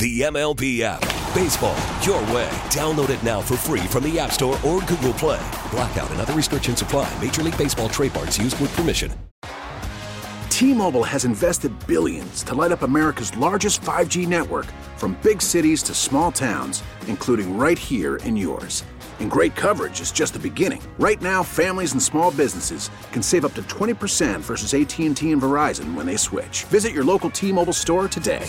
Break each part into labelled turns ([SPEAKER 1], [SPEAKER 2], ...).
[SPEAKER 1] The MLB app. Baseball, your way. Download it now for free from the App Store or Google Play. Blackout and other restrictions apply. Major League Baseball trademarks used with permission.
[SPEAKER 2] T-Mobile has invested billions to light up America's largest 5G network from big cities to small towns, including right here in yours. And great coverage is just the beginning. Right now, families and small businesses can save up to 20% versus AT&T and Verizon when they switch. Visit your local T-Mobile store today.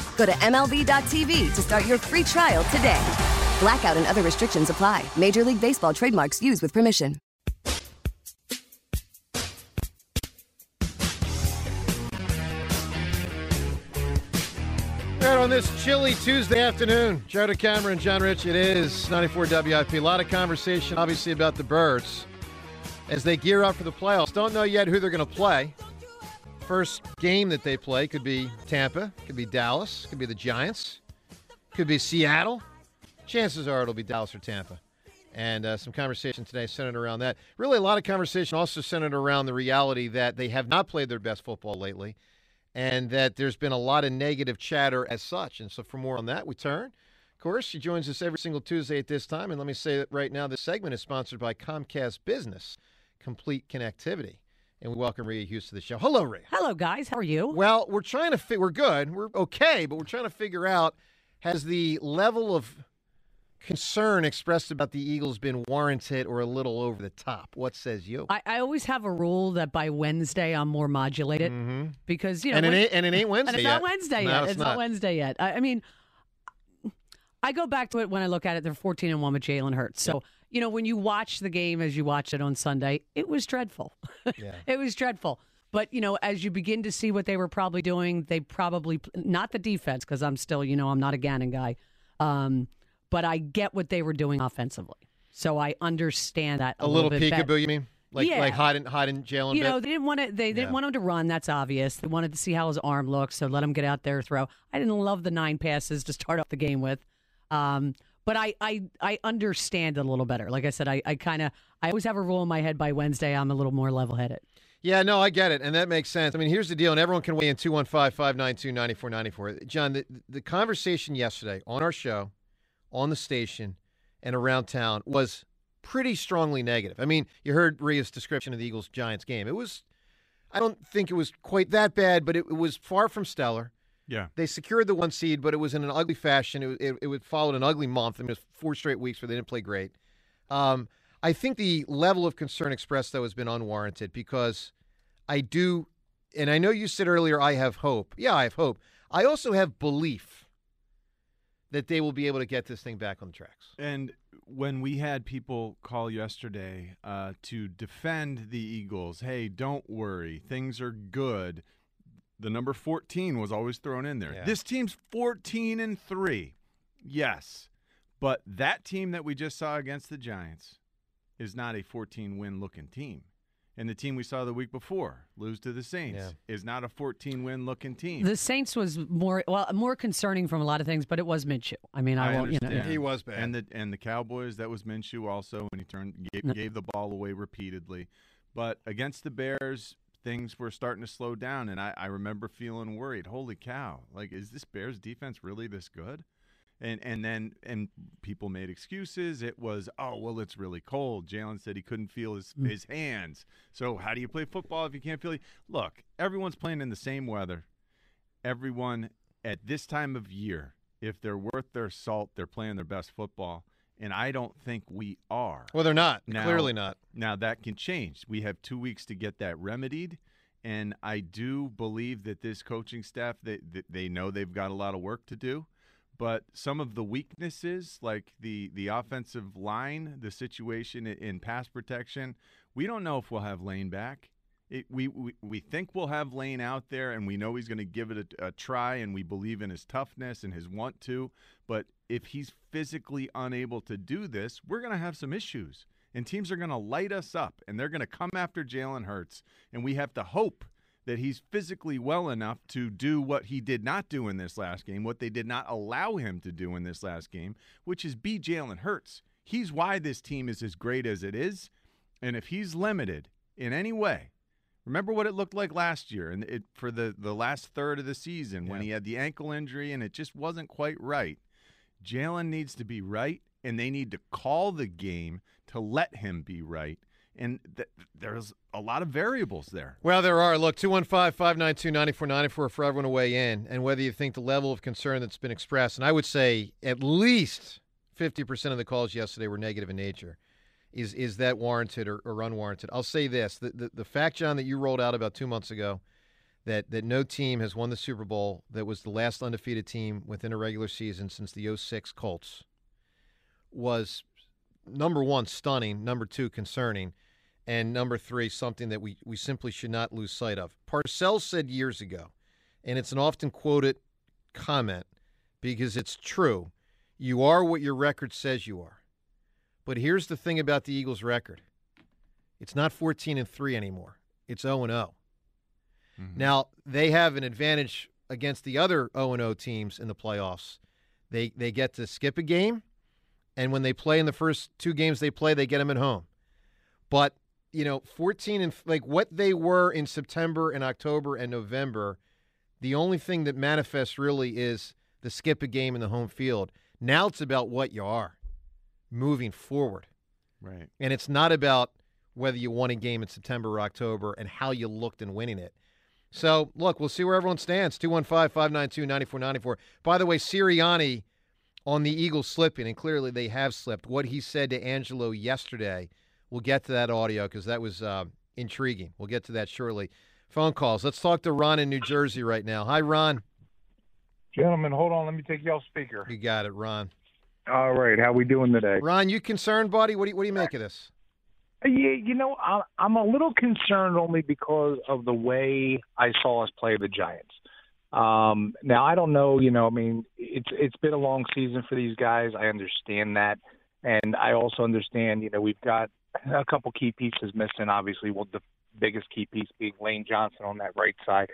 [SPEAKER 3] Go to MLB.tv to start your free trial today. Blackout and other restrictions apply. Major League Baseball trademarks used with permission.
[SPEAKER 4] Right on this chilly Tuesday afternoon, Joe DeCamara and John Rich, it is 94 WIP. A lot of conversation, obviously, about the Birds as they gear up for the playoffs. Don't know yet who they're going to play. First game that they play could be Tampa, could be Dallas, could be the Giants, could be Seattle. Chances are it'll be Dallas or Tampa. And uh, some conversation today centered around that. Really, a lot of conversation also centered around the reality that they have not played their best football lately and that there's been a lot of negative chatter as such. And so, for more on that, we turn. Of course, she joins us every single Tuesday at this time. And let me say that right now, this segment is sponsored by Comcast Business, complete connectivity. And we welcome Rhea Hughes to the show. Hello, Rhea.
[SPEAKER 5] Hello, guys. How are you?
[SPEAKER 4] Well, we're trying to fi- we're good. We're okay, but we're trying to figure out has the level of concern expressed about the Eagles been warranted or a little over the top? What says you?
[SPEAKER 5] I, I always have a rule that by Wednesday I'm more modulated mm-hmm. because you know
[SPEAKER 4] and, it ain't, and it ain't Wednesday
[SPEAKER 5] and it's not Wednesday yet.
[SPEAKER 4] it's
[SPEAKER 5] not. Wednesday yet. I, I mean, I go back to it when I look at it. They're 14 and one with Jalen Hurts. So you know when you watch the game as you watch it on Sunday, it was dreadful.
[SPEAKER 4] Yeah.
[SPEAKER 5] it was dreadful. But you know, as you begin to see what they were probably doing, they probably not the defense because I'm still, you know, I'm not a Gannon guy, um, but I get what they were doing offensively. So I understand that a,
[SPEAKER 4] A little
[SPEAKER 5] bit better.
[SPEAKER 4] peekaboo, you mean? Like
[SPEAKER 5] Yeah.
[SPEAKER 4] like hiding hiding Jalen.
[SPEAKER 5] You
[SPEAKER 4] bit?
[SPEAKER 5] know, they didn't want to. They didn't want him to run. That's obvious. They wanted to see how his arm looked, so let him get out there throw. I didn't love the nine passes to start off the game with, um, but I, I I understand it a little better. Like I said, I, I kind of I always have a rule in my head. By Wednesday, I'm a little more level headed.
[SPEAKER 4] Yeah, no, I get it, and that makes sense. I mean, here's the deal, and everyone can weigh in 215-592-9494. John, the, the conversation yesterday on our show, on the station, and around town was pretty strongly negative. I mean, you heard Rhea's description of the Eagles-Giants game. It was, I don't think it was quite that bad, but it, it was far from stellar.
[SPEAKER 6] Yeah.
[SPEAKER 4] They secured the one seed, but it was in an ugly fashion. It, it, it would followed an ugly month. I mean, it was four straight weeks where they didn't play great. Um, I think the level of concern expressed, though, has been unwarranted because I do, and I know you said earlier, I have hope. Yeah, I have hope. I also have belief that they will be able to get this thing back on the tracks.
[SPEAKER 6] And when we had people call yesterday uh, to defend the Eagles, hey, don't worry, things are good. The number 14 was always thrown in there.
[SPEAKER 4] Yeah.
[SPEAKER 6] This team's 14 and 3. Yes. But that team that we just saw against the Giants is not a 14 win looking team. And the team we saw the week before lose to the Saints
[SPEAKER 4] Yeah.
[SPEAKER 6] is not a 14 win looking team.
[SPEAKER 5] The Saints was more well more concerning from a lot of things, but it was Minshew. I mean, I,
[SPEAKER 6] I
[SPEAKER 5] won't. You know,
[SPEAKER 6] understand.
[SPEAKER 4] He was bad.
[SPEAKER 6] And the and the Cowboys, that was Minshew also, and he turned gave, gave the ball away repeatedly. But against the Bears, things were starting to slow down, and I, I remember feeling worried. Holy cow! Like, is this Bears defense really this good? And and then and people made excuses. It was oh well, it's really cold. Jalen said he couldn't feel his mm. his hands. So how do you play football if you can't feel? Look, everyone's playing in the same weather everyone at this time of year, if they're worth their salt, they're playing their best football. And I don't think we are.
[SPEAKER 4] well, they're not.
[SPEAKER 6] Now-
[SPEAKER 4] Clearly not.
[SPEAKER 6] Now, that can change. We have two weeks to get that remedied. And I do believe that this coaching staff they they know they've got a lot of work to do. But some of the weaknesses, like the, the offensive line, the situation in, in pass protection, we don't know if we'll have Lane back. It, we, we we think we'll have Lane out there, and we know he's going to give it a, a try, and we believe in his toughness and his want to. But if he's physically unable to do this, we're going to have some issues, and teams are going to light us up, and they're going to come after Jalen Hurts, and we have to hope that he's physically well enough to do what he did not do in this last game, what they did not allow him to do in this last game, which is be Jalen Hurts. He's why this team is as great as it is, and if he's limited in any way. Remember what it looked like last year, and it for the the last third of the season when he had the ankle injury and it just wasn't quite right. Jalen needs to be right, and they need to call the game to let him be right. And th- there's a lot of variables there.
[SPEAKER 4] Well, there are. Look, 215 592 9494 for everyone to weigh in, and whether you think the level of concern that's been expressed, and I would say at least 50% of the calls yesterday were negative in nature. Is is that warranted or, or unwarranted? I'll say this: the, the the fact, John, that you rolled out about two months ago, that that no team has won the Super Bowl that was the last undefeated team within a regular season since the 06 Colts was number one stunning, number two concerning, and number three something that we we simply should not lose sight of. Parcells said years ago, and it's an often quoted comment because it's true. You are what your record says you are. But here's the thing about the Eagles' record. It's not 14 and 3 anymore. It's 0 and 0. Now, they have an advantage against the other 0 and 0 teams in the playoffs. They they get to skip a game, and when they play in the first two games they play, they get them at home. But, you know, 14 and like what they were in September and October and November, the only thing that manifests really is the skip a game in the home field. Now it's about what you are moving forward.
[SPEAKER 6] Right.
[SPEAKER 4] And it's not about whether you won a game in September or October and how you looked in winning it. So, look, we'll see where everyone stands. 215 592 9494. By the way, Sirianni on the Eagles slipping, and clearly they have slipped. What he said to Angelo yesterday, we'll get to that audio because that was uh, intriguing. We'll get to that shortly. Phone calls. Let's talk to Ron in New Jersey right now. Hi, Ron.
[SPEAKER 7] Gentlemen, hold on. Let me take you off speaker.
[SPEAKER 4] You got it, Ron.
[SPEAKER 7] All right, how we doing today?
[SPEAKER 4] Ron, you concerned, buddy? What do you, what do you make of this?
[SPEAKER 7] Yeah, you know, I- I'm a little concerned only because of the way I saw us play the Giants. Um, now I don't know, you know, I mean, it's it's been a long season for these guys. I understand that, and I also understand, you know, we've got a couple key pieces missing. Obviously, well, the biggest key piece being Lane Johnson on that right side.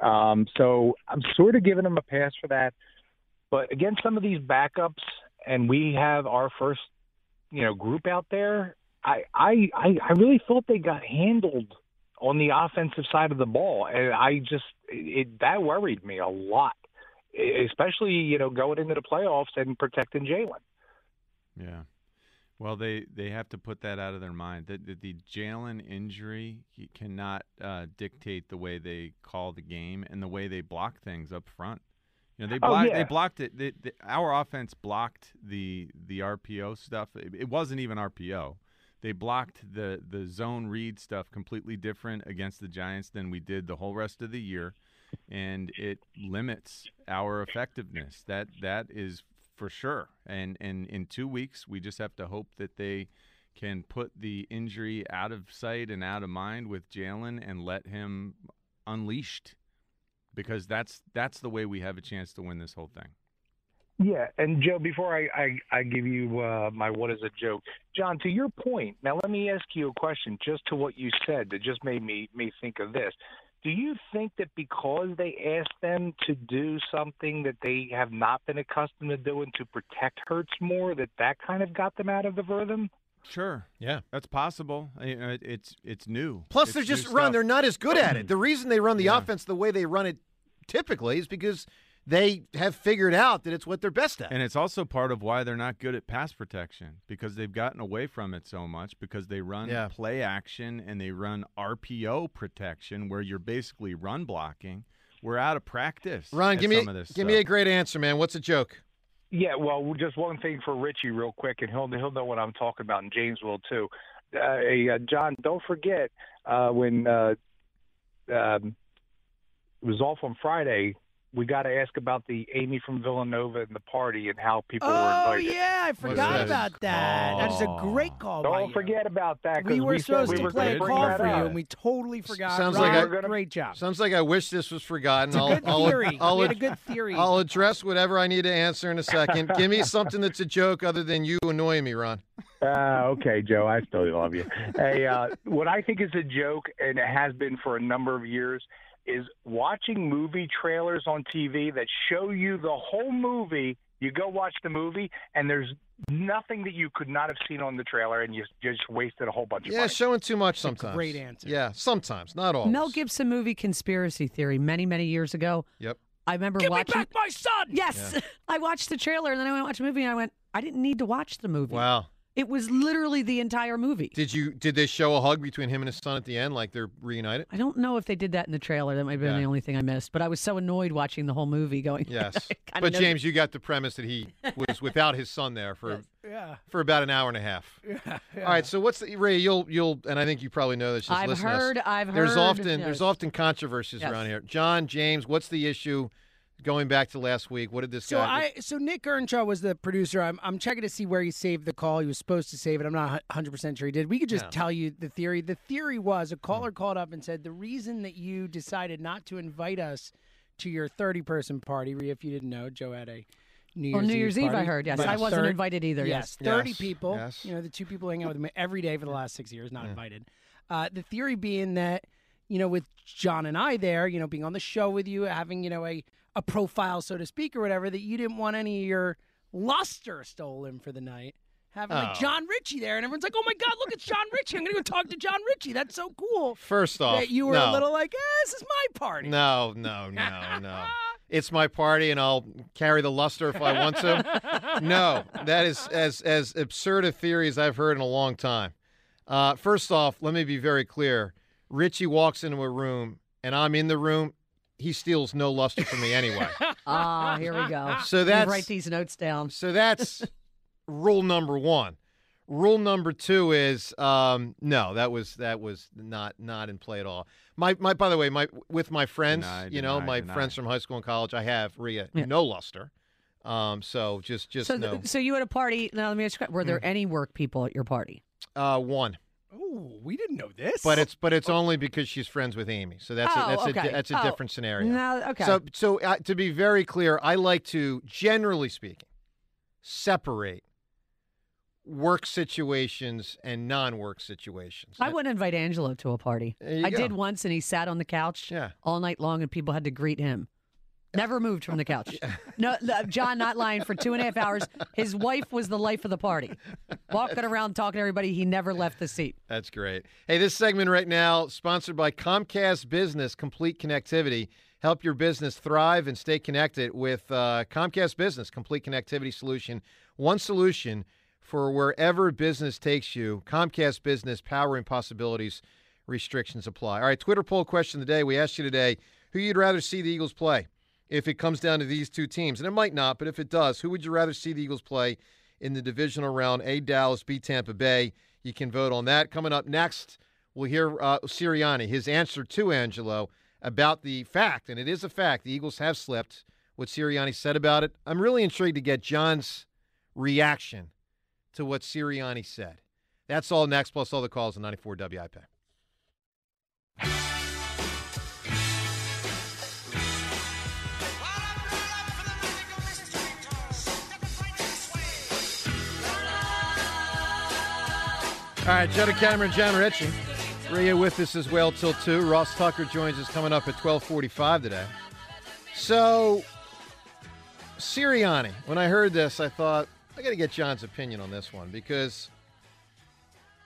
[SPEAKER 7] Um, so I'm sort of giving them a pass for that. But against some of these backups, and we have our first, you know, group out there. I I I really thought they got handled on the offensive side of the ball, and I just it that worried me a lot, especially you know going into the playoffs and protecting Jalen.
[SPEAKER 6] Yeah. Well, they, they have to put that out of their mind. The, the, the Jalen injury cannot uh, dictate the way they call the game and the way they block things up front. You know, they
[SPEAKER 7] Oh,
[SPEAKER 6] blocked.
[SPEAKER 7] yeah.
[SPEAKER 6] They blocked it. They, they, our offense blocked the the RPO stuff. It, it wasn't even RPO. They blocked the the zone read stuff completely different against the Giants than we did the whole rest of the year, and it limits our effectiveness. That that is for sure. And and in two weeks, we just have to hope that they can put the injury out of sight and out of mind with Jalen and let him unleashed, because that's that's the way we have a chance to win this whole thing.
[SPEAKER 7] Yeah, and Joe, before I I, I give you uh, my what is a joke, John, to your point. Now let me ask you a question, just to what you said that just made me me think of this. Do you think that because they asked them to do something that they have not been accustomed to doing to protect Hurts more, that that kind of got them out of the rhythm?
[SPEAKER 6] Sure.
[SPEAKER 4] Yeah.
[SPEAKER 6] That's possible. I- It's it's new.
[SPEAKER 4] Plus,
[SPEAKER 6] It's
[SPEAKER 4] they're
[SPEAKER 6] new
[SPEAKER 4] just run.
[SPEAKER 6] stuff.
[SPEAKER 4] They're not as good at it. The reason they run the
[SPEAKER 6] Yeah.
[SPEAKER 4] offense the way they run it typically is because they have figured out that it's what they're best at.
[SPEAKER 6] And it's also part of why they're not good at pass protection because they've gotten away from it so much because they run
[SPEAKER 4] Yeah.
[SPEAKER 6] play action and they run RPO protection where you're basically run blocking. We're out of practice.
[SPEAKER 4] Ron,
[SPEAKER 6] at
[SPEAKER 4] give me
[SPEAKER 6] some of this
[SPEAKER 4] give me a
[SPEAKER 6] stuff.
[SPEAKER 4] great answer, man. What's a joke?
[SPEAKER 7] Yeah, well, just one thing for Ritchie, real quick, and he'll he'll know what I'm talking about, and James will too. Uh, uh, John, don't forget uh, when uh, um, it was off on Friday. We got to ask about the Amy from Villanova and the party and how people were
[SPEAKER 8] Oh yeah, I forgot
[SPEAKER 4] that?
[SPEAKER 8] about that. That is a great call.
[SPEAKER 7] Don't
[SPEAKER 8] you.
[SPEAKER 7] forget about that. 'cause
[SPEAKER 8] We were
[SPEAKER 7] said
[SPEAKER 8] supposed
[SPEAKER 7] we
[SPEAKER 8] to
[SPEAKER 7] were
[SPEAKER 8] play a
[SPEAKER 7] bring
[SPEAKER 8] call for you, and we totally forgot.
[SPEAKER 4] Sounds
[SPEAKER 8] Ron,
[SPEAKER 4] like
[SPEAKER 7] I-
[SPEAKER 8] great job.
[SPEAKER 4] Sounds like I wish this was forgotten.
[SPEAKER 8] It's a
[SPEAKER 4] I'll,
[SPEAKER 8] good
[SPEAKER 4] I'll,
[SPEAKER 8] theory.
[SPEAKER 4] I'll,
[SPEAKER 8] we had a good theory.
[SPEAKER 4] I'll address whatever I need to answer in a second. Give me something that's a joke other than you annoying me, Ron.
[SPEAKER 7] Uh, okay, Joe, I still love you. Hey, uh, what I think is a joke, and it has been for a number of years, is watching movie trailers on TV that show you the whole movie. You go watch the movie, and there's nothing that you could not have seen on the trailer, and you just wasted a whole bunch of
[SPEAKER 4] Yeah,
[SPEAKER 7] money.
[SPEAKER 4] showing too much
[SPEAKER 8] a
[SPEAKER 4] sometimes.
[SPEAKER 8] great answer.
[SPEAKER 4] Yeah, sometimes, not always.
[SPEAKER 5] Mel Gibson movie Conspiracy Theory many, many years ago.
[SPEAKER 4] Yep.
[SPEAKER 5] I remember
[SPEAKER 8] Give me back my son.
[SPEAKER 5] Yes, I watched the trailer and then I went to watch the movie and I went, I didn't need to watch the movie.
[SPEAKER 4] Wow.
[SPEAKER 5] It was literally the entire movie.
[SPEAKER 4] Did you did they show a hug between him and his son at the end, like they're reunited?
[SPEAKER 5] I don't know if they did that in the trailer. That might have been
[SPEAKER 4] Yeah.
[SPEAKER 5] the only thing I missed. But I was so annoyed watching the whole movie going.
[SPEAKER 4] Yes. But
[SPEAKER 5] know-
[SPEAKER 4] James, you got the premise that he was without his son there for
[SPEAKER 8] Yeah.
[SPEAKER 4] for about an hour and a half. Yeah. All right. So what's the Ray? You'll you'll and I think you probably know this. Just
[SPEAKER 5] I've
[SPEAKER 4] listen to us.
[SPEAKER 5] heard. I've heard.
[SPEAKER 4] There's often
[SPEAKER 5] yes.
[SPEAKER 4] there's often controversies
[SPEAKER 5] Yes.
[SPEAKER 4] around here. John James, what's the issue? Going back to last week, what did this
[SPEAKER 8] So
[SPEAKER 4] guy?
[SPEAKER 8] I so Nick Earnshaw was the producer. I'm I'm checking to see where he saved the call. He was supposed to save it. I'm not 100 percent sure he did. We could just
[SPEAKER 4] Yeah.
[SPEAKER 8] tell you the theory. The theory was a caller called up and said the reason that you decided not to invite us to your 30 person party. Rhea, If you didn't know, Joe had a New Year's
[SPEAKER 5] Well, New Year's Eve, I heard. Yes,
[SPEAKER 8] but
[SPEAKER 5] I wasn't
[SPEAKER 8] thir-
[SPEAKER 5] invited either.
[SPEAKER 8] Yes,
[SPEAKER 5] Yes.
[SPEAKER 8] 30
[SPEAKER 4] Yes,
[SPEAKER 8] people.
[SPEAKER 4] yes.
[SPEAKER 8] You know, the two people hanging out with me every day for the last six years, not invited. Uh, the theory being that, you know, with John and I there, you know, being on the show with you, having, you know, a, a profile, so to speak, or whatever, that you didn't want any of your luster stolen for the night. Having like
[SPEAKER 4] Oh.
[SPEAKER 8] John Ritchie there, and everyone's like, "Oh my God, look, it's John Ritchie! I'm gonna go talk to John Ritchie. That's so cool."
[SPEAKER 4] First off,
[SPEAKER 8] that you were
[SPEAKER 4] no.
[SPEAKER 8] a little like, eh, "This is my party."
[SPEAKER 4] No, no, no, no. It's my party, and I'll carry the luster if I want to. no, that is as as absurd a theory as I've heard in a long time. Uh, first off, let me be very clear. Ritchie walks into a room, and I'm in the room. He steals no luster from me anyway.
[SPEAKER 5] Ah, here we go.
[SPEAKER 4] So
[SPEAKER 5] You
[SPEAKER 4] that's
[SPEAKER 5] write these notes down.
[SPEAKER 4] so that's rule number one. Rule number two is um, no, that was that was not not in play at all. My my by the way, my with my friends,
[SPEAKER 6] Deny,
[SPEAKER 4] you know,
[SPEAKER 6] deny,
[SPEAKER 4] my
[SPEAKER 6] deny.
[SPEAKER 4] friends from high school and college, I have Rhea
[SPEAKER 5] Yeah.
[SPEAKER 4] no luster. Um, so just just
[SPEAKER 5] So,
[SPEAKER 4] no
[SPEAKER 5] th- so you had a party. Now let me ask you: Were
[SPEAKER 4] Mm.
[SPEAKER 5] there any work people at your party?
[SPEAKER 4] uh, one,
[SPEAKER 8] Oh, we didn't know this.
[SPEAKER 4] but it's but it's only because she's friends with Amy. So that's
[SPEAKER 5] Oh,
[SPEAKER 4] a, that's a
[SPEAKER 5] okay.
[SPEAKER 4] di- that's a
[SPEAKER 5] Oh,
[SPEAKER 4] different scenario.
[SPEAKER 5] No, okay.
[SPEAKER 4] So so uh, to be very clear, I like to generally speaking separate work situations and non-work situations.
[SPEAKER 5] I wouldn't invite Angelo to a party. I
[SPEAKER 4] go.
[SPEAKER 5] did once, and he sat on the couch
[SPEAKER 4] Yeah.
[SPEAKER 5] all night long, and people had to greet him. Never moved from the couch. No, no, John, not lying. For two and a half hours, his wife was the life of the party, walking around talking to everybody. He never left the seat.
[SPEAKER 4] That's great. Hey, this segment right now sponsored by Comcast Business Complete Connectivity. Help your business thrive and stay connected with uh, Comcast Business Complete Connectivity Solution. One solution for wherever business takes you. Comcast Business powering possibilities. Restrictions apply. All right, Twitter poll question of the day. We asked you today who you'd rather see the Eagles play if it comes down to these two teams. And it might not, but if it does, who would you rather see the Eagles play in the divisional round? A, Dallas, B, Tampa Bay. You can vote on that. Coming up next, we'll hear uh, Sirianni, his answer to Angelo about the fact, and it is a fact, the Eagles have slipped what Sirianni said about it. I'm really intrigued to get John's reaction to what Sirianni said. That's all next, plus all the calls on 94 WIP. All right, Joe Cameron, John Ritchie. Rhea with us as well till 2. Ross Tucker joins us coming up at 1245 today. So, Sirianni, when I heard this, I thought, I got to get John's opinion on this one because,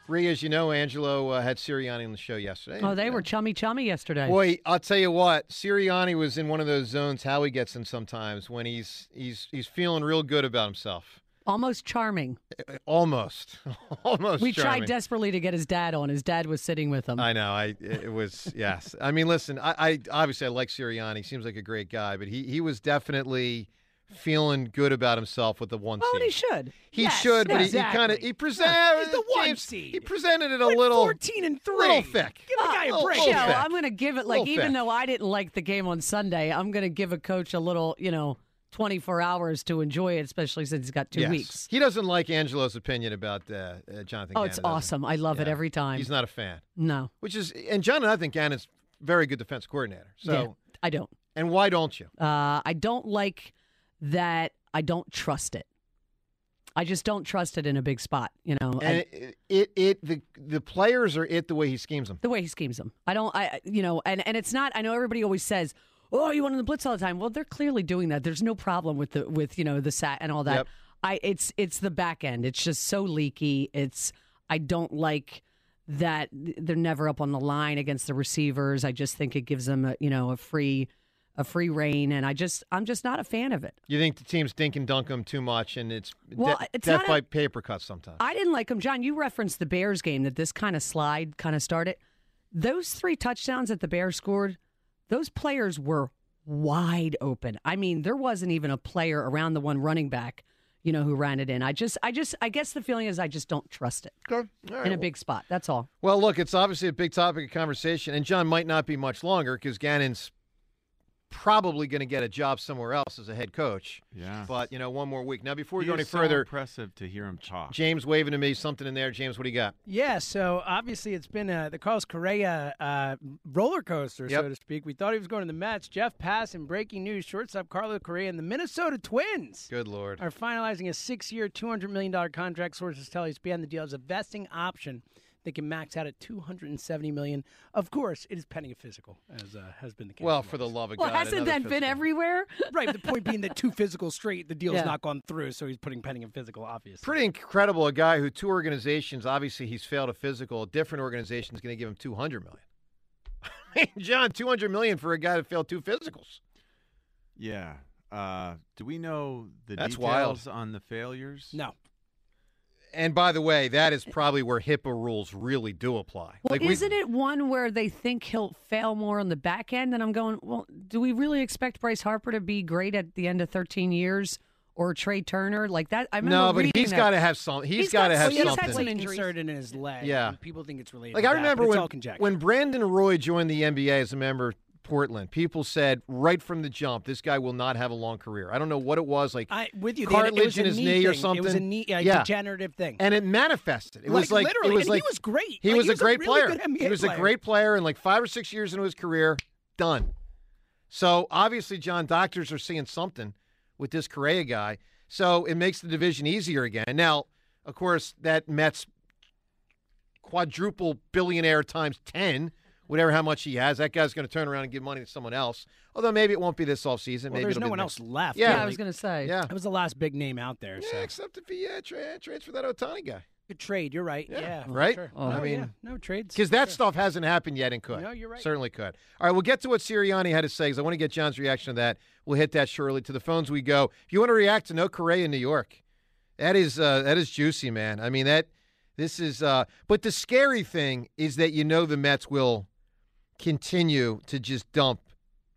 [SPEAKER 4] Rhea, as you know, Angelo uh, had Sirianni on the show yesterday.
[SPEAKER 5] Oh, they were chummy chummy yesterday.
[SPEAKER 4] Boy, I'll tell you what, Sirianni was in one of those zones how he gets in sometimes when he's he's he's feeling real good about himself.
[SPEAKER 5] Almost charming.
[SPEAKER 4] Uh, uh, almost, almost.
[SPEAKER 5] We
[SPEAKER 4] charming.
[SPEAKER 5] tried desperately to get his dad on. His dad was sitting with him.
[SPEAKER 4] I know. I it was yes. I mean, listen. I, I obviously I like Sirianni. He seems like a great guy, but he he was definitely feeling good about himself with the one
[SPEAKER 5] Oh,
[SPEAKER 4] seed.
[SPEAKER 5] he should.
[SPEAKER 4] He
[SPEAKER 8] Yes,
[SPEAKER 4] should, but he, he kind of he presented
[SPEAKER 8] the one
[SPEAKER 4] James,
[SPEAKER 8] seed.
[SPEAKER 4] He presented it a
[SPEAKER 8] Went
[SPEAKER 4] little
[SPEAKER 8] 14 and three.
[SPEAKER 4] little thick.
[SPEAKER 8] Give the guy a break.
[SPEAKER 5] Joe. I'm going to give it like even
[SPEAKER 4] thick.
[SPEAKER 5] though I didn't like the game on Sunday, I'm going to give a coach a little, you know, 24 hours to enjoy it, especially since he's got two
[SPEAKER 4] Yes.
[SPEAKER 5] weeks.
[SPEAKER 4] He doesn't like Angelo's opinion about uh, uh, Jonathan.
[SPEAKER 5] Oh,
[SPEAKER 4] Gannon,
[SPEAKER 5] it's awesome. I love it every time.
[SPEAKER 4] He's not a fan,
[SPEAKER 5] no,
[SPEAKER 4] which is and John and I think Gannon's very good defense coordinator. So
[SPEAKER 5] Yeah, I don't.
[SPEAKER 4] and why don't you?
[SPEAKER 5] Uh, I don't like that. I don't trust it. I just don't trust it in a big spot. You know,
[SPEAKER 4] And it, it it the the players are it the way he schemes them.
[SPEAKER 5] the way he schemes them. I don't. I you know, and and it's not. I know everybody always says, "Oh, you want in the blitz all the time." Well, they're clearly doing that. There's no problem with the with you know the sat and all that.
[SPEAKER 4] Yep.
[SPEAKER 5] I it's it's the back end. It's just so leaky. It's I don't like that they're never up on the line against the receivers. I just think it gives them a you know a free a free reign, and I just I'm just not a fan of it.
[SPEAKER 4] You think the team's dink and dunk them too much, and it's,
[SPEAKER 5] Well,
[SPEAKER 4] de-
[SPEAKER 5] it's
[SPEAKER 4] death
[SPEAKER 5] not a-
[SPEAKER 4] by paper cuts sometimes.
[SPEAKER 5] I didn't like them, John. You referenced the Bears game that this kind of slide kind of started. Those three touchdowns that the Bears scored, those players were wide open. I mean, there wasn't even a player around the one running back, you know, who ran it in. I just, I just, I guess the feeling is I just don't trust it
[SPEAKER 4] Okay. Right.
[SPEAKER 5] in a big spot. That's all.
[SPEAKER 4] Well, look, it's obviously a big topic of conversation, and John might not be much longer because Gannon's probably going to get a job somewhere else as a head coach.
[SPEAKER 6] Yeah.
[SPEAKER 4] But you know, one more week. Now, before we
[SPEAKER 6] He
[SPEAKER 4] go any
[SPEAKER 6] so
[SPEAKER 4] further,
[SPEAKER 6] impressive to hear him talk.
[SPEAKER 4] James waving to me something in there. James, what do you got?
[SPEAKER 8] Yeah, so obviously it's been uh, the Carlos Correa uh, roller coaster,
[SPEAKER 4] Yep.
[SPEAKER 8] so to speak. We thought he was going to the Mets. Jeff Passan breaking news: shortstop Carlos Correa and the Minnesota Twins
[SPEAKER 4] Good lord.
[SPEAKER 8] are finalizing a six-year, two hundred million dollar contract. Sources tell ESPN the deal has a vesting option that can max out at two hundred and seventy million. Of course, it is pending a physical, as uh, has been the case.
[SPEAKER 4] Well, for the love of God,
[SPEAKER 5] Well,
[SPEAKER 4] God.
[SPEAKER 5] hasn't
[SPEAKER 4] another
[SPEAKER 5] that been everywhere?
[SPEAKER 8] right. The point being that two physicals straight, the deal's
[SPEAKER 5] Yeah.
[SPEAKER 8] not gone through, so he's putting pending a physical. Obviously,
[SPEAKER 4] Pretty incredible. A guy who two organizations, obviously, he's failed a physical. A different organization is going to give him two hundred million. John, two hundred million for a guy that failed two physicals.
[SPEAKER 6] Yeah. Uh, do we know the
[SPEAKER 4] That's wild.
[SPEAKER 6] details on the failures?
[SPEAKER 8] no.
[SPEAKER 4] And by the way, that is probably where HIPAA rules really do apply.
[SPEAKER 5] Well,
[SPEAKER 4] like we-
[SPEAKER 5] isn't it one where they think he'll fail more on the back end? And I'm going, well, do we really expect Bryce Harper to be great at the end of 13 years or Trea Turner like that? I remember
[SPEAKER 4] No, but
[SPEAKER 5] reading
[SPEAKER 4] he's
[SPEAKER 5] that.
[SPEAKER 4] got to have some.
[SPEAKER 5] He's
[SPEAKER 4] he's got to
[SPEAKER 5] got-
[SPEAKER 4] have
[SPEAKER 5] he's had
[SPEAKER 4] something.
[SPEAKER 5] some
[SPEAKER 8] Plate
[SPEAKER 5] injuries.
[SPEAKER 8] inserted in his leg.
[SPEAKER 4] Yeah.
[SPEAKER 8] people think it's related.
[SPEAKER 4] Like
[SPEAKER 8] to
[SPEAKER 4] I remember
[SPEAKER 8] but it's
[SPEAKER 4] when when Brandon Roy joined the NBA as a member of Portland, people said right from the jump, this guy will not have a long career. I don't know what it was, like
[SPEAKER 8] I with you. they had- it
[SPEAKER 4] cartilage in his
[SPEAKER 8] knee
[SPEAKER 4] knee or something.
[SPEAKER 8] It was a knee, a
[SPEAKER 4] yeah,
[SPEAKER 8] degenerative thing.
[SPEAKER 4] and it manifested. It was
[SPEAKER 8] Like,
[SPEAKER 4] like
[SPEAKER 8] literally,
[SPEAKER 4] it was like
[SPEAKER 8] he was great.
[SPEAKER 4] He
[SPEAKER 8] Like,
[SPEAKER 4] was
[SPEAKER 8] he
[SPEAKER 4] a
[SPEAKER 8] was a
[SPEAKER 4] great
[SPEAKER 8] really
[SPEAKER 4] player. he was a great player, and like five or six years into his career, done. So obviously, John, doctors are seeing something with this Correa guy. So it makes the division easier again. Now, of course, that Mets quadruple billionaire times 10, whatever how much he has, that guy's going to turn around and give money to someone else. Although maybe it won't be this offseason.
[SPEAKER 8] well,
[SPEAKER 4] maybe
[SPEAKER 8] there's
[SPEAKER 4] it'll
[SPEAKER 8] no
[SPEAKER 4] be
[SPEAKER 8] one
[SPEAKER 4] next-
[SPEAKER 8] else left.
[SPEAKER 4] Yeah.
[SPEAKER 5] Yeah, I was going to say.
[SPEAKER 4] Yeah.
[SPEAKER 8] That was the last big name out there.
[SPEAKER 4] Yeah,
[SPEAKER 8] So
[SPEAKER 4] except if he uh, tra- trades for that Ohtani guy.
[SPEAKER 8] good trade. You're right.
[SPEAKER 4] Yeah,
[SPEAKER 8] Yeah,
[SPEAKER 4] right?
[SPEAKER 8] sure.
[SPEAKER 4] Oh. I mean,
[SPEAKER 8] yeah, no trades
[SPEAKER 4] Because that
[SPEAKER 8] Sure.
[SPEAKER 4] stuff hasn't happened yet and could.
[SPEAKER 8] No, you're right.
[SPEAKER 4] Certainly could. All right, we'll get to what Sirianni had to say because I want to get John's reaction to that. We'll hit that shortly. To the phones we go. If you want to react to no Correa in New York, that is uh, that is juicy, man. I mean that this is. Uh, but the scary thing is that you know the Mets will continue to just dump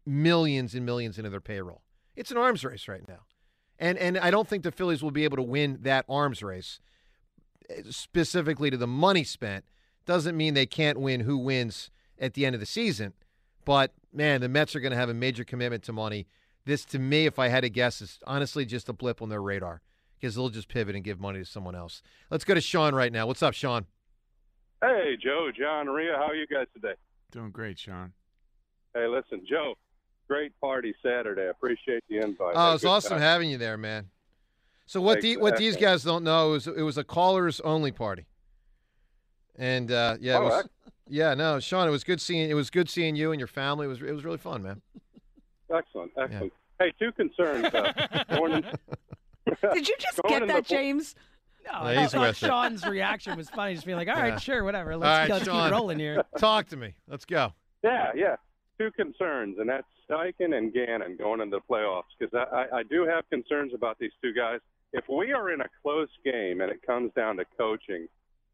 [SPEAKER 4] millions and millions into their payroll. It's an arms race right now, and and I don't think the Phillies will be able to win that arms race eh, specifically to the money spent doesn't mean they can't win who wins at the end of the season. But man, the Mets are going to have a major commitment to money. This, to me, if I had to guess, is honestly just a blip on their radar because they'll just pivot and give money to someone else. Let's go to Sean right now. What's up, Sean?
[SPEAKER 9] Hey, Joe, John, Rhea, how are you guys today?
[SPEAKER 6] Doing great, Sean.
[SPEAKER 9] Hey, listen, Joe, great party Saturday. I appreciate the invite.
[SPEAKER 4] Oh, it's awesome
[SPEAKER 9] time.
[SPEAKER 4] having you there, man. So what the, what these guys don't know is it was a callers only party, and uh, yeah, it
[SPEAKER 9] Oh,
[SPEAKER 4] was,
[SPEAKER 9] ec-
[SPEAKER 4] yeah, no, Sean, it was good seeing it was good seeing you and your family. It was it was really fun, man.
[SPEAKER 9] Excellent, excellent. Hey, two concerns. Uh, in-
[SPEAKER 5] Did you just
[SPEAKER 9] Going
[SPEAKER 5] get
[SPEAKER 9] in the
[SPEAKER 5] that, James?
[SPEAKER 8] No,
[SPEAKER 4] Yeah,
[SPEAKER 8] I
[SPEAKER 4] he's
[SPEAKER 8] thought
[SPEAKER 4] with it.
[SPEAKER 8] Sean's reaction was funny. Just being like, all right,
[SPEAKER 4] Yeah.
[SPEAKER 8] sure, whatever. Let's,
[SPEAKER 4] right,
[SPEAKER 8] let's keep
[SPEAKER 4] Sean,
[SPEAKER 8] it rolling here.
[SPEAKER 4] Talk to me. Let's go.
[SPEAKER 9] yeah, yeah. Two concerns, and that's Steichen and Gannon going into the playoffs because I, I, I do have concerns about these two guys. If we are in a close game and it comes down to coaching,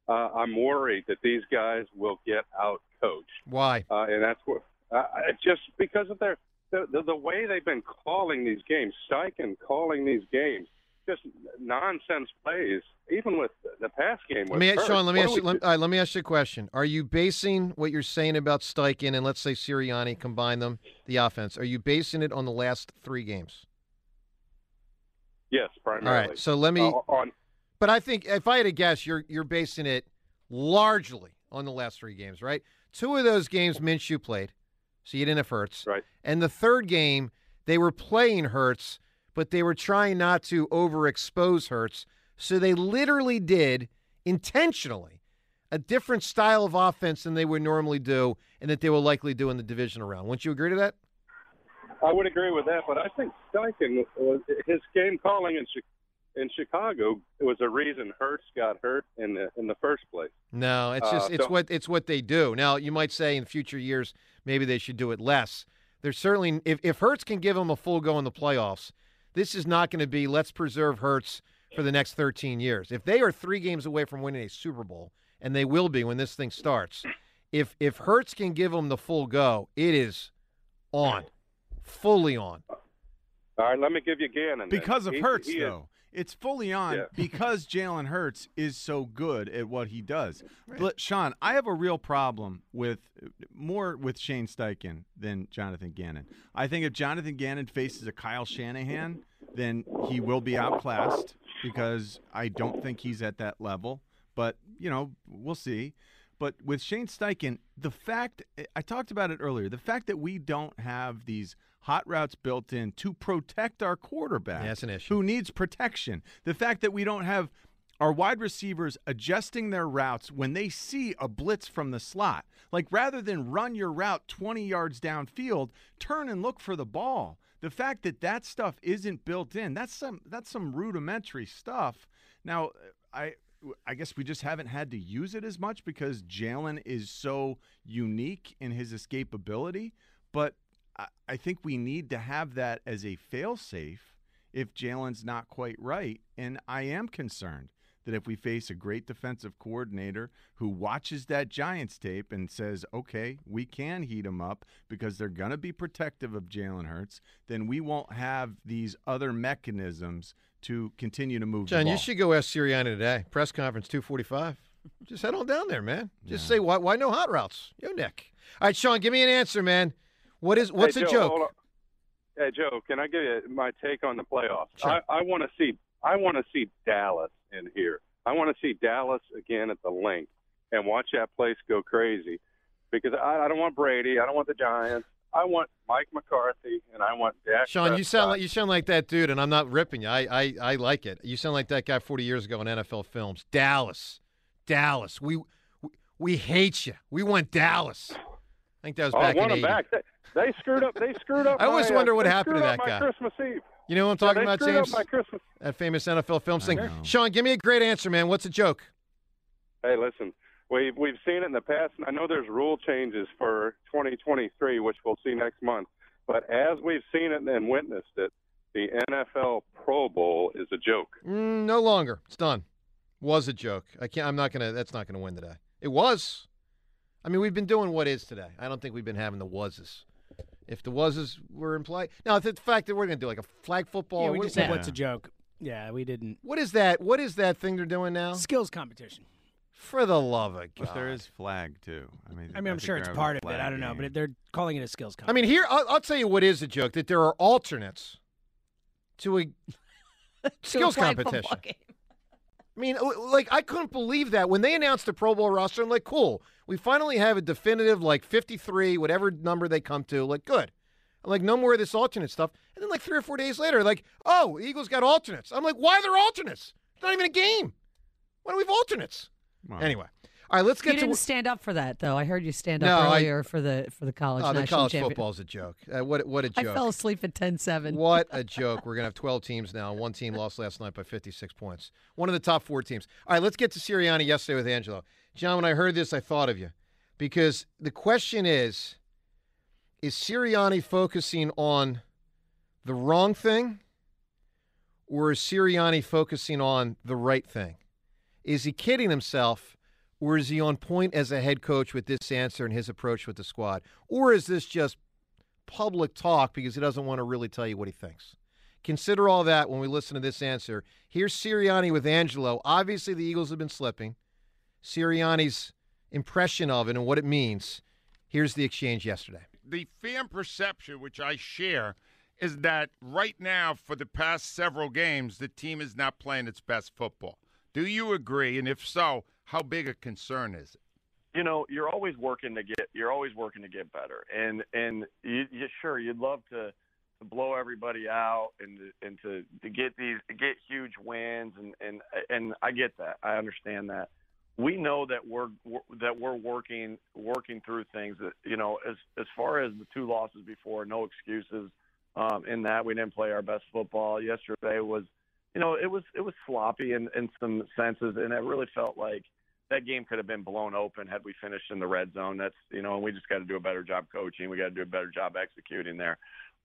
[SPEAKER 9] uh, I'm worried that these guys will get out coached.
[SPEAKER 4] Why?
[SPEAKER 9] uh, and that's what uh, just because of their the, the the way they've been calling these games, Steichen calling these games, just nonsense plays. Even with the past game,
[SPEAKER 4] Let me,
[SPEAKER 9] Hurts,
[SPEAKER 4] Sean. Let me
[SPEAKER 9] what
[SPEAKER 4] ask you. Let, all right, let me ask you a question. Are you basing what you're saying about Steichen and let's say Sirianni combine them, the offense? Are you basing it on the last three games?
[SPEAKER 9] yes,
[SPEAKER 4] All
[SPEAKER 9] primarily.
[SPEAKER 4] right. So let me.
[SPEAKER 9] Uh, on
[SPEAKER 4] But I think if I had to guess, you're you're basing it largely on the last three games, right? Two of those games Minshew played, so you didn't have Hurts.
[SPEAKER 9] Right.
[SPEAKER 4] And the third game, they were playing Hurts, but they were trying not to overexpose Hurts. so they literally did intentionally a different style of offense than they would normally do, and that they will likely do in the divisional round. Wouldn't you agree to that?
[SPEAKER 9] I would agree with that, but I think Steichen his game calling in Chi- in Chicago was a reason Hurts got hurt in the in the first place.
[SPEAKER 4] No, it's just
[SPEAKER 9] Uh,
[SPEAKER 4] it's
[SPEAKER 9] so-
[SPEAKER 4] what it's what they do. Now you might say in future years maybe they should do it less. There's certainly if if Hurts can give them a full go in the playoffs, this is not going to be let's preserve Hurts for the next 13 years. If they are three games away from winning a Super Bowl, and they will be when this thing starts, if if Hurts can give them the full go, it is on, fully on.
[SPEAKER 9] All right, let me give you Gannon. then.
[SPEAKER 6] Because of
[SPEAKER 9] He-
[SPEAKER 6] Hurts,
[SPEAKER 9] he is-
[SPEAKER 6] though. It's fully on
[SPEAKER 9] Yeah.
[SPEAKER 6] because Jalen Hurts is so good at what he does. But Sean, I have a real problem with more with Shane Steichen than Jonathan Gannon. I think if Jonathan Gannon faces a Kyle Shanahan, then he will be outclassed because I don't think he's at that level. But you know, we'll see. But with Shane Steichen, the fact I talked about it earlier, the fact that we don't have these hot routes built in to protect our quarterback,
[SPEAKER 4] that's an issue.
[SPEAKER 6] who needs protection. The fact that we don't have our wide receivers adjusting their routes when they see a blitz from the slot. Like rather than run your route 20 yards downfield, turn and look for the ball. The fact that that stuff isn't built in, that's some that's some rudimentary stuff. Now, I I guess we just haven't had to use it as much because Jalen is so unique in his escapability, but I, think we need to have that as a failsafe if Jalen's not quite right. And I am concerned that if we face a great defensive coordinator who watches that Giants tape and says, okay, we can heat them up because they're going to be protective of Jalen Hurts, then we won't have these other mechanisms to continue to move the
[SPEAKER 4] John,
[SPEAKER 6] ball.
[SPEAKER 4] you should go ask Sirianni today. Press conference 245. Just head on down there, man. Just say why why no hot routes? Yo, Nick. All right, Sean, give me an answer, man. What is what's
[SPEAKER 9] hey,
[SPEAKER 4] a joke?
[SPEAKER 9] Hey Joe, can I give you my take on the playoffs?
[SPEAKER 4] Sure.
[SPEAKER 9] I, I want to see I want to see Dallas in here. I want to see Dallas again at the Linc and watch that place go crazy because I, I don't want Brady, I don't want the Giants, I want Mike McCarthy, and I want Dak.
[SPEAKER 4] Sean, you sound like you sound like that dude, and I'm not ripping you. I, I I like it. You sound like that guy 40 years ago in NFL films. Dallas, Dallas. We we, we hate you. We want Dallas. I think that was
[SPEAKER 9] Oh, I
[SPEAKER 4] back
[SPEAKER 9] want
[SPEAKER 4] in 80.
[SPEAKER 9] back. They, they screwed up. They screwed up.
[SPEAKER 4] I always
[SPEAKER 9] my, uh,
[SPEAKER 4] wonder what happened to
[SPEAKER 9] screwed up
[SPEAKER 4] that
[SPEAKER 9] my
[SPEAKER 4] guy.
[SPEAKER 9] Christmas Eve.
[SPEAKER 4] You know what I'm talking
[SPEAKER 9] they
[SPEAKER 4] about,
[SPEAKER 9] screwed up
[SPEAKER 4] James?
[SPEAKER 9] my Christmas.
[SPEAKER 4] That famous NFL films
[SPEAKER 6] I
[SPEAKER 4] thing.
[SPEAKER 6] know.
[SPEAKER 4] Sean, give me a great answer, man. What's a joke?
[SPEAKER 9] Hey, listen, we've we've seen it in the past, and I know there's rule changes for 2023, which we'll see next month. But as we've seen it and witnessed it, the NFL Pro Bowl is a joke.
[SPEAKER 4] Mm, no longer. It's done. Was a joke. I can't. I'm not gonna. That's not gonna win today. It was. I mean, we've been doing what is today. I don't think we've been having the wases. If the wases were in play, now the fact that we're gonna do like a flag football.
[SPEAKER 8] Yeah, we
[SPEAKER 4] what-
[SPEAKER 8] just said what's a joke. Yeah, we didn't.
[SPEAKER 4] what is that? What is that thing they're doing now?
[SPEAKER 8] Skills competition.
[SPEAKER 4] For the love of
[SPEAKER 6] But
[SPEAKER 4] God.
[SPEAKER 6] there is flag too. I mean,
[SPEAKER 8] I mean, I'm sure it's part of it.
[SPEAKER 6] flag
[SPEAKER 8] I don't know,
[SPEAKER 6] game.
[SPEAKER 8] but they're calling it a skills competition.
[SPEAKER 4] I mean, here I'll, I'll tell you what is a joke that there are alternates to a skills
[SPEAKER 5] flag football
[SPEAKER 4] competition. I mean, like I couldn't believe that when they announced the Pro Bowl roster. I'm like, cool, we finally have a definitive like 53, whatever number they come to. Like, good. I'm like, no more of this alternate stuff. And then like three or four days later, like, oh, Eagles got alternates. I'm like, why are there alternates? It's not even a game. Why do we have alternates?
[SPEAKER 6] Well,
[SPEAKER 4] Anyway, all right, let's
[SPEAKER 5] You
[SPEAKER 4] get to
[SPEAKER 5] didn't stand up for that, though. I heard you stand
[SPEAKER 4] No,
[SPEAKER 5] up
[SPEAKER 4] I-
[SPEAKER 5] earlier for the for the college
[SPEAKER 4] oh, the
[SPEAKER 5] national
[SPEAKER 4] college
[SPEAKER 5] champion.
[SPEAKER 4] football's a joke. Uh, what what a
[SPEAKER 5] I
[SPEAKER 4] joke.
[SPEAKER 5] I fell asleep at 10-7.
[SPEAKER 4] What a joke. We're going to have 12 teams now. One team lost last night by 56 points. One of the top four teams. All right, let's get to Sirianni yesterday with Angelo. John, when I heard this, I thought of you because the question is is Sirianni focusing on the wrong thing or is Sirianni focusing on the right thing? Is he kidding himself or is he on point as a head coach with this answer and his approach with the squad? Or is this just public talk because he doesn't want to really tell you what he thinks. Consider all that when we listen to this answer. Here's Sirianni with Angelo. Obviously, the Eagles have been slipping. Sirianni's impression of it and what it means. Here's the exchange yesterday.
[SPEAKER 10] the fan perception, which I share, is that right now, for the past several games, the team is not playing its best football. Do you agree? And if so, how big a concern is it?
[SPEAKER 11] you know you're always working to get you're always working to get better. And and you, you sure you'd love to to blow everybody out and and to to get these to get huge wins. And and and I get that. I understand that. We know that we're that we're working working through things that you know as as far as the two losses before no excuses um in that. We didn't play our best football. Yesterday was you know it was it was sloppy in in some senses and it really felt like that game could have been blown open had we finished in the red zone. That's you know, and we just got to do a better job coaching. We got to do a better job executing there.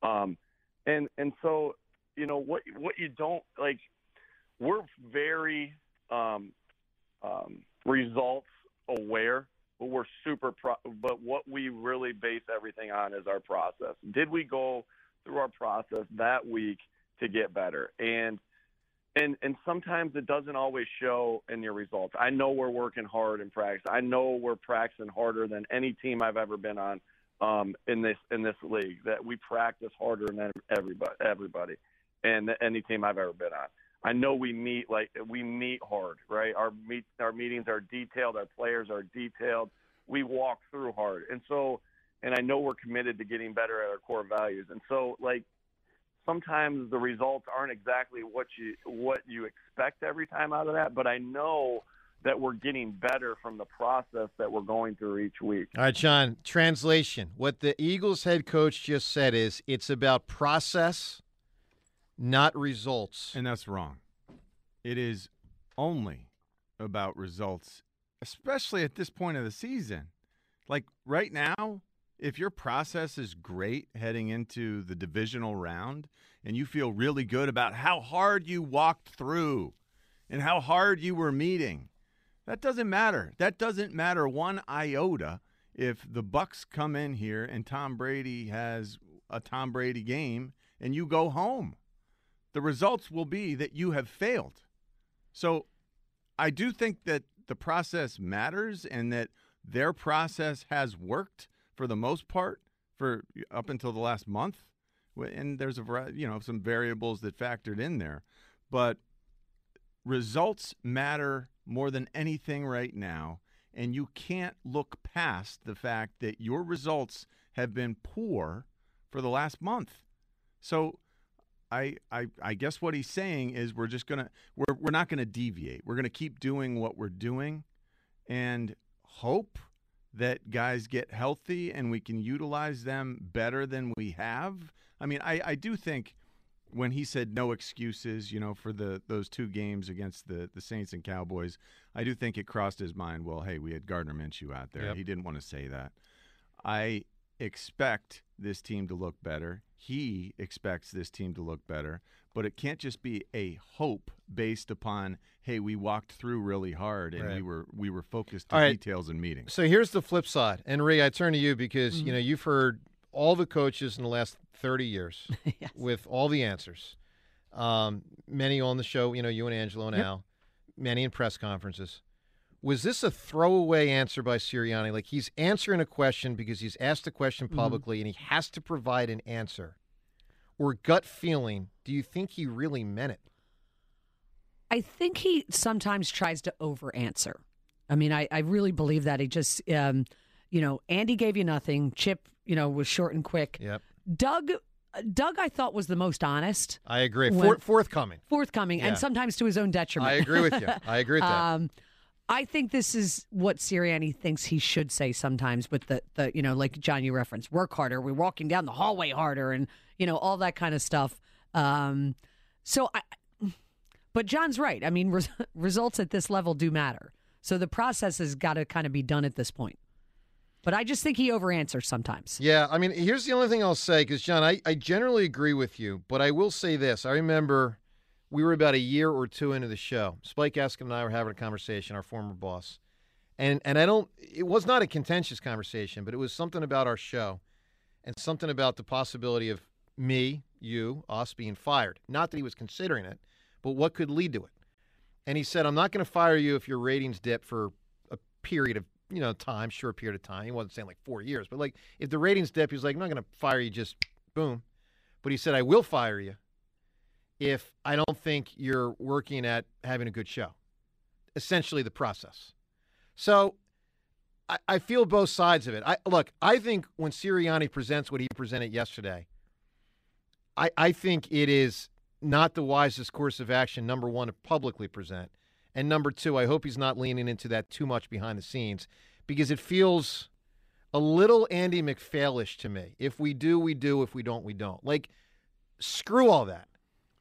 [SPEAKER 11] Um, and and so you know what what you don't like. We're very um, um, results aware, but we're super. Pro- but what we really base everything on is our process. Did we go through our process that week to get better? And and and sometimes it doesn't always show in your results. I know we're working hard in practice. I know we're practicing harder than any team I've ever been on um, in this in this league. That we practice harder than everybody everybody and any team I've ever been on. I know we meet like we meet hard, right? Our meet our meetings are detailed. Our players are detailed. We walk through hard, and so and I know we're committed to getting better at our core values. And so like sometimes the results aren't exactly what you what you expect every time out of that, but I know that we're getting better from the process that we're going through each week.
[SPEAKER 4] All right, John, translation. What the Eagles head coach just said is it's about process, not results.
[SPEAKER 6] And that's wrong. It is only about results, especially at this point of the season. Like right now, if your process is great heading into the divisional round and you feel really good about how hard you walked through and how hard you were meeting, that doesn't matter. That doesn't matter one iota if the Bucks come in here and Tom Brady has a Tom Brady game and you go home. The results will be that you have failed. So I do think that the process matters and that their process has worked for the most part for up until the last month. And there's a variety, you know, some variables that factored in there, but results matter more than anything right now. And you can't look past the fact that your results have been poor for the last month. So I, I, I guess what he's saying is we're just gonna we're we're not gonna deviate. We're gonna keep doing what we're doing, and hope that guys get healthy and we can utilize them better than we have. I mean, I, I do think when he said no excuses, you know, for the those two games against the the Saints and Cowboys, I do think it crossed his mind. Well, hey, we had Gardner Minshew out there.
[SPEAKER 4] Yep.
[SPEAKER 6] He didn't want to say that. I expect this team to look better. He expects this team to look better, but it can't just be a hope based upon hey, we walked through really hard and we were we were focused
[SPEAKER 4] All
[SPEAKER 6] on
[SPEAKER 4] right.
[SPEAKER 6] details and meetings.
[SPEAKER 4] So here's the flip side. And Rhea I turn to you because, you know, you've heard all the coaches in the last 30 years with all the answers. Um, many on the show, you know, you and Angelo and
[SPEAKER 8] Yep.
[SPEAKER 4] Al, many in press conferences. Was this a throwaway answer by Sirianni? Like he's answering a question because he's asked a question
[SPEAKER 5] Mhm.
[SPEAKER 4] publicly and he has to provide an answer? Or gut feeling, do you think he really meant it?
[SPEAKER 5] I think he sometimes tries to over answer. I mean, I, I really believe that. He just, um, you know, Andy gave you nothing. Chip, you know, was short and quick.
[SPEAKER 4] Yep.
[SPEAKER 5] Doug, Doug, I thought was the most honest,
[SPEAKER 4] I agree.
[SPEAKER 5] When-
[SPEAKER 4] forthcoming.
[SPEAKER 5] forthcoming,
[SPEAKER 4] Yeah.
[SPEAKER 5] and sometimes to his own detriment.
[SPEAKER 4] I agree with you. I agree with that.
[SPEAKER 5] Um, I think this is what Sirianni thinks he should say sometimes with the, the you know, like John, you referenced, work harder. We're walking down the hallway harder and, you know, all that kind of stuff. Um, so I, but John's right. I mean, res- results at this level do matter. So the process has got to kind of be done at this point. But I just think he over answers sometimes.
[SPEAKER 4] Yeah, I mean, here's the only thing I'll say because John, I, I generally agree with you, but I will say this: I remember we were about a year or two into the show. Spike Eskin and I were having a conversation, our former boss, and and I don't. It was not a contentious conversation, but it was something about our show, and something about the possibility of me, you, us being fired. Not that he was considering it, but what could lead to it. And he said, "I'm not going to fire you if your ratings dip for a period of you know time, short period of time." He wasn't saying like four years, but like if the ratings dip, he was like, "I'm not going to fire you just boom," but he said, "I will fire you if I don't think you're working at having a good show." Essentially, the process. So. I, I feel both sides of it. I look. I think when Sirianni presents what he presented yesterday, I, I think it is not the wisest course of action, number one, to publicly present. And number two, I hope he's not leaning into that too much behind the scenes because it feels a little Andy MacPhailish to me. If we do, we do. If we don't, we don't. Like, screw all that.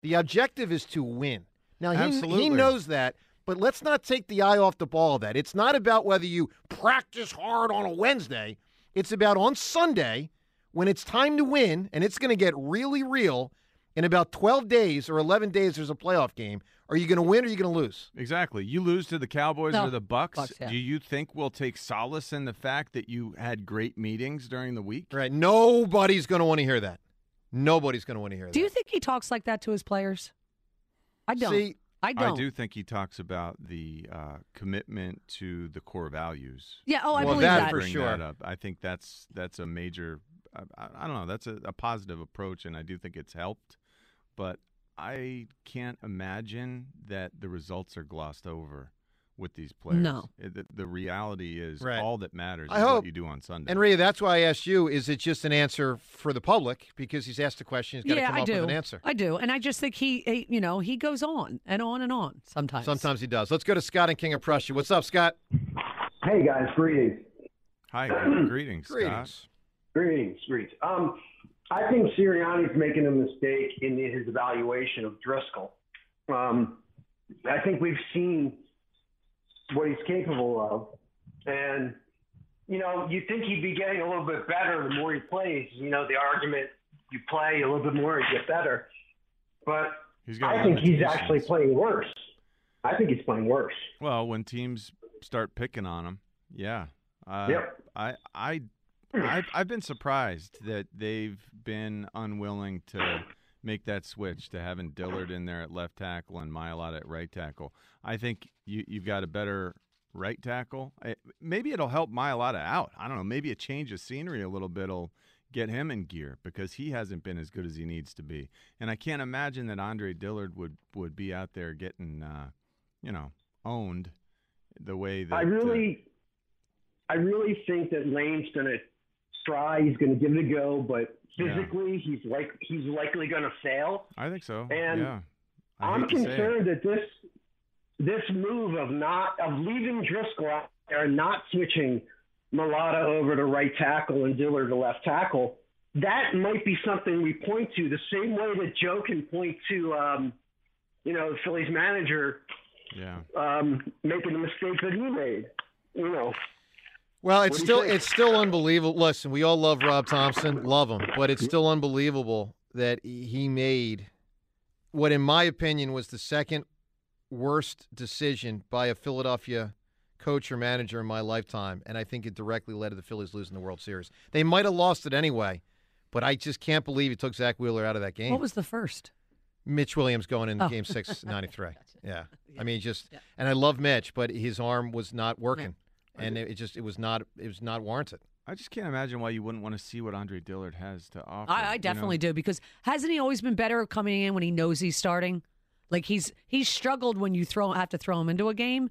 [SPEAKER 4] The objective is to win. Now, he, he knows that, but let's not take the eye off the ball of that. It's not about whether you practice hard on a Wednesday, it's about on Sunday when it's time to win, and it's going to get really real. In about 12 days or 11 days, there's a playoff game. Are you going to win or are you going to lose?
[SPEAKER 6] Exactly. You lose to the Cowboys
[SPEAKER 4] No.
[SPEAKER 6] or the Bucks.
[SPEAKER 4] Bucks, yeah.
[SPEAKER 6] Do you think we'll take solace in the fact that you had great meetings during the week?
[SPEAKER 4] Right. Nobody's going to want to hear that. Nobody's going to want to hear that.
[SPEAKER 5] Do you think he talks like that to his players? I don't.
[SPEAKER 4] See,
[SPEAKER 5] I don't.
[SPEAKER 6] I do think he talks about the uh, commitment to the core values.
[SPEAKER 5] Yeah, oh, I
[SPEAKER 6] Well,
[SPEAKER 5] believe that.
[SPEAKER 6] Bring
[SPEAKER 4] For sure.
[SPEAKER 6] that up. I think that's that's a major. I, I, I don't know. That's a, a positive approach, and I do think it's helped. But I can't imagine that the results are glossed over with these players.
[SPEAKER 5] No.
[SPEAKER 6] It- the, the reality is
[SPEAKER 4] Right.
[SPEAKER 6] all that matters
[SPEAKER 4] I
[SPEAKER 6] is
[SPEAKER 4] hope.
[SPEAKER 6] what you do on Sunday.
[SPEAKER 4] And Ray, that's why I asked you: Is it just an answer for the public because he's asked a question? He's got to
[SPEAKER 5] yeah,
[SPEAKER 4] come
[SPEAKER 5] I
[SPEAKER 4] up
[SPEAKER 5] do.
[SPEAKER 4] with an answer.
[SPEAKER 5] I do, and I just think he, he, you know, he goes on and on and on sometimes.
[SPEAKER 4] Sometimes he does. Let's go to Scott and King of Prussia. What's up, Scott?
[SPEAKER 12] Hey guys, greetings.
[SPEAKER 6] Hi, greetings, Scott.
[SPEAKER 4] Greetings.
[SPEAKER 12] Greetings, greetings. Um, I think Sirianni's making a mistake in his evaluation of Driscoll. Um, I think we've seen what he's capable of, and you know, you think he'd be getting a little bit better the more he plays. You know, the argument you play a little bit more, you get better. But
[SPEAKER 6] He's got
[SPEAKER 12] I think he's actually playing worse. I think he's playing worse.
[SPEAKER 6] Well, when teams start picking on him, yeah. Uh,
[SPEAKER 12] Yep.
[SPEAKER 6] I I I've, I've been surprised that they've been unwilling to make that switch to having Dillard in there at left tackle and Mailata at right tackle. I think you you've got a better right tackle. I, maybe it'll help Mailata out. I don't know. Maybe a change of scenery a little bit will get him in gear because he hasn't been as good as he needs to be. And I can't imagine that Andre Dillard would would be out there getting uh, you know owned the way that
[SPEAKER 12] I
[SPEAKER 6] uh,
[SPEAKER 12] really, I really think that Lane's going to try. He's going to give it a go, but
[SPEAKER 6] Yeah.
[SPEAKER 12] physically, he's like he's likely going to fail.
[SPEAKER 6] I think so.
[SPEAKER 12] And
[SPEAKER 6] yeah.
[SPEAKER 12] I'm
[SPEAKER 6] hate to say it.
[SPEAKER 12] concerned that this this move of not of leaving Driscoll out there and not switching Mailata over to right tackle and Dillard to left tackle, that might be something we point to the same way that Joe can point to, um, you know, Philly's manager
[SPEAKER 6] Yeah.
[SPEAKER 12] um, making the mistake that he made. You know,
[SPEAKER 4] Well, it's
[SPEAKER 12] What do you
[SPEAKER 4] still
[SPEAKER 12] think?
[SPEAKER 4] it's still unbelievable. Listen, we all love Rob Thomson, love him, but it's mm-hmm. still unbelievable that he made what, in my opinion, was the second worst decision by a Philadelphia coach or manager in my lifetime, and I think it directly led to the Phillies losing the World Series. They might have lost it anyway, but I just can't believe he took Zack Wheeler out of that game.
[SPEAKER 5] What was the first?
[SPEAKER 4] Mitch Williams going in
[SPEAKER 5] Oh.
[SPEAKER 4] Game Six, '93. Yeah, I mean, just and I love Mitch, but his arm was not working, and it, it just it was not it was not warranted.
[SPEAKER 6] I just can't imagine why you wouldn't want to see what Andre Dillard has to offer.
[SPEAKER 5] I, I
[SPEAKER 6] you know?
[SPEAKER 5] definitely do because hasn't he always been better coming in when he knows he's starting? Like he's he's struggled when you throw have to throw him into a game,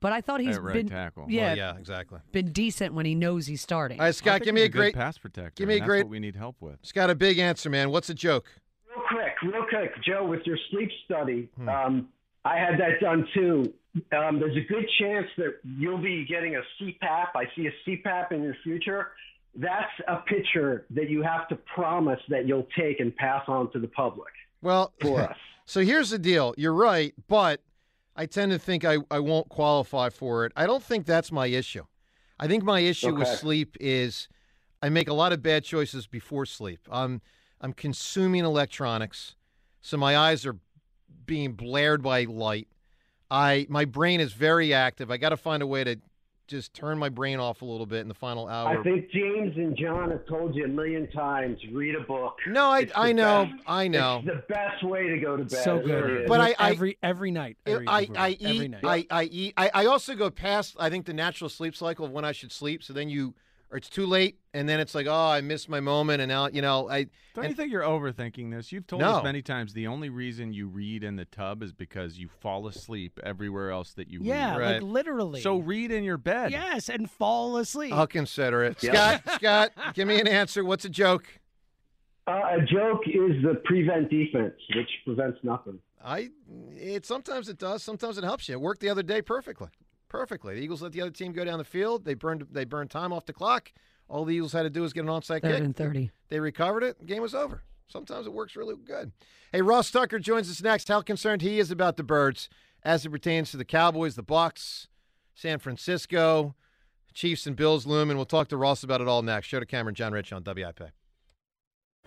[SPEAKER 5] but I thought he's
[SPEAKER 6] At right
[SPEAKER 5] been
[SPEAKER 6] tackle. Well,
[SPEAKER 5] Yeah,
[SPEAKER 4] yeah, exactly.
[SPEAKER 5] Been decent when he knows he's starting.
[SPEAKER 4] All right, Scott, give me
[SPEAKER 6] he's
[SPEAKER 4] a great
[SPEAKER 6] pass protector.
[SPEAKER 4] Give me a
[SPEAKER 6] and that's
[SPEAKER 4] great.
[SPEAKER 6] what we need help with.
[SPEAKER 4] Scott, a big answer, man. What's a joke?
[SPEAKER 12] Real quick, real quick, Joe, with your sleep study,
[SPEAKER 4] Hmm.
[SPEAKER 12] um, I had that done too. Um, there's a good chance that you'll be getting a CPAP. I see a CPAP in your future. That's a picture that you have to promise that you'll take and pass on to the public.
[SPEAKER 4] Well,
[SPEAKER 12] For us.
[SPEAKER 4] so here's the deal. You're right, but I tend to think I, I won't qualify for it. I don't think that's my issue. I think my issue with sleep is I make a lot of bad choices before sleep. I'm I'm consuming electronics, so my eyes are being blared by light. I my brain is very active. I got to find a way to just turn my brain off a little bit in the final hour.
[SPEAKER 12] I think James and John have told you a million times. Read a book.
[SPEAKER 4] No, I I know,
[SPEAKER 12] best-
[SPEAKER 4] I know.
[SPEAKER 12] It's the best way to go to bed.
[SPEAKER 8] So good.
[SPEAKER 4] But I- I-
[SPEAKER 8] every every night. Every,
[SPEAKER 4] I,
[SPEAKER 8] every,
[SPEAKER 4] I
[SPEAKER 8] every
[SPEAKER 4] eat
[SPEAKER 8] night.
[SPEAKER 4] I, I eat I, I also go past I think the natural sleep cycle of when I should sleep. So then you or it's too late and then it's like, oh, I missed my moment and now you know, I
[SPEAKER 6] Don't
[SPEAKER 4] and-
[SPEAKER 6] you think you're overthinking this? You've told
[SPEAKER 4] No.
[SPEAKER 6] us many times the only reason you read in the tub is because you fall asleep everywhere else that you read.
[SPEAKER 8] yeah,
[SPEAKER 6] read.
[SPEAKER 8] like literally.
[SPEAKER 6] So read in your bed.
[SPEAKER 8] yes, and fall asleep.
[SPEAKER 4] I'll consider it.
[SPEAKER 12] Yeah.
[SPEAKER 4] Scott, Scott, give me an answer. What's a joke?
[SPEAKER 12] Uh, a joke is the prevent defense, which prevents nothing.
[SPEAKER 4] I it sometimes it does, sometimes it helps you. It worked the other day perfectly. Perfectly. The Eagles let the other team go down the field. They burned they burned time off the clock. All the Eagles had to do was get an onside kick.
[SPEAKER 5] and thirty.
[SPEAKER 4] They recovered it. Game was over. Sometimes it works really good. Hey, Ross Tucker joins us next. How concerned he is about the Birds as it pertains to the Cowboys, the Bucks, San Francisco, Chiefs, and Bills loom. And we'll talk to Ross about it all next. Joe DeCamara, John Ritchie on WIP.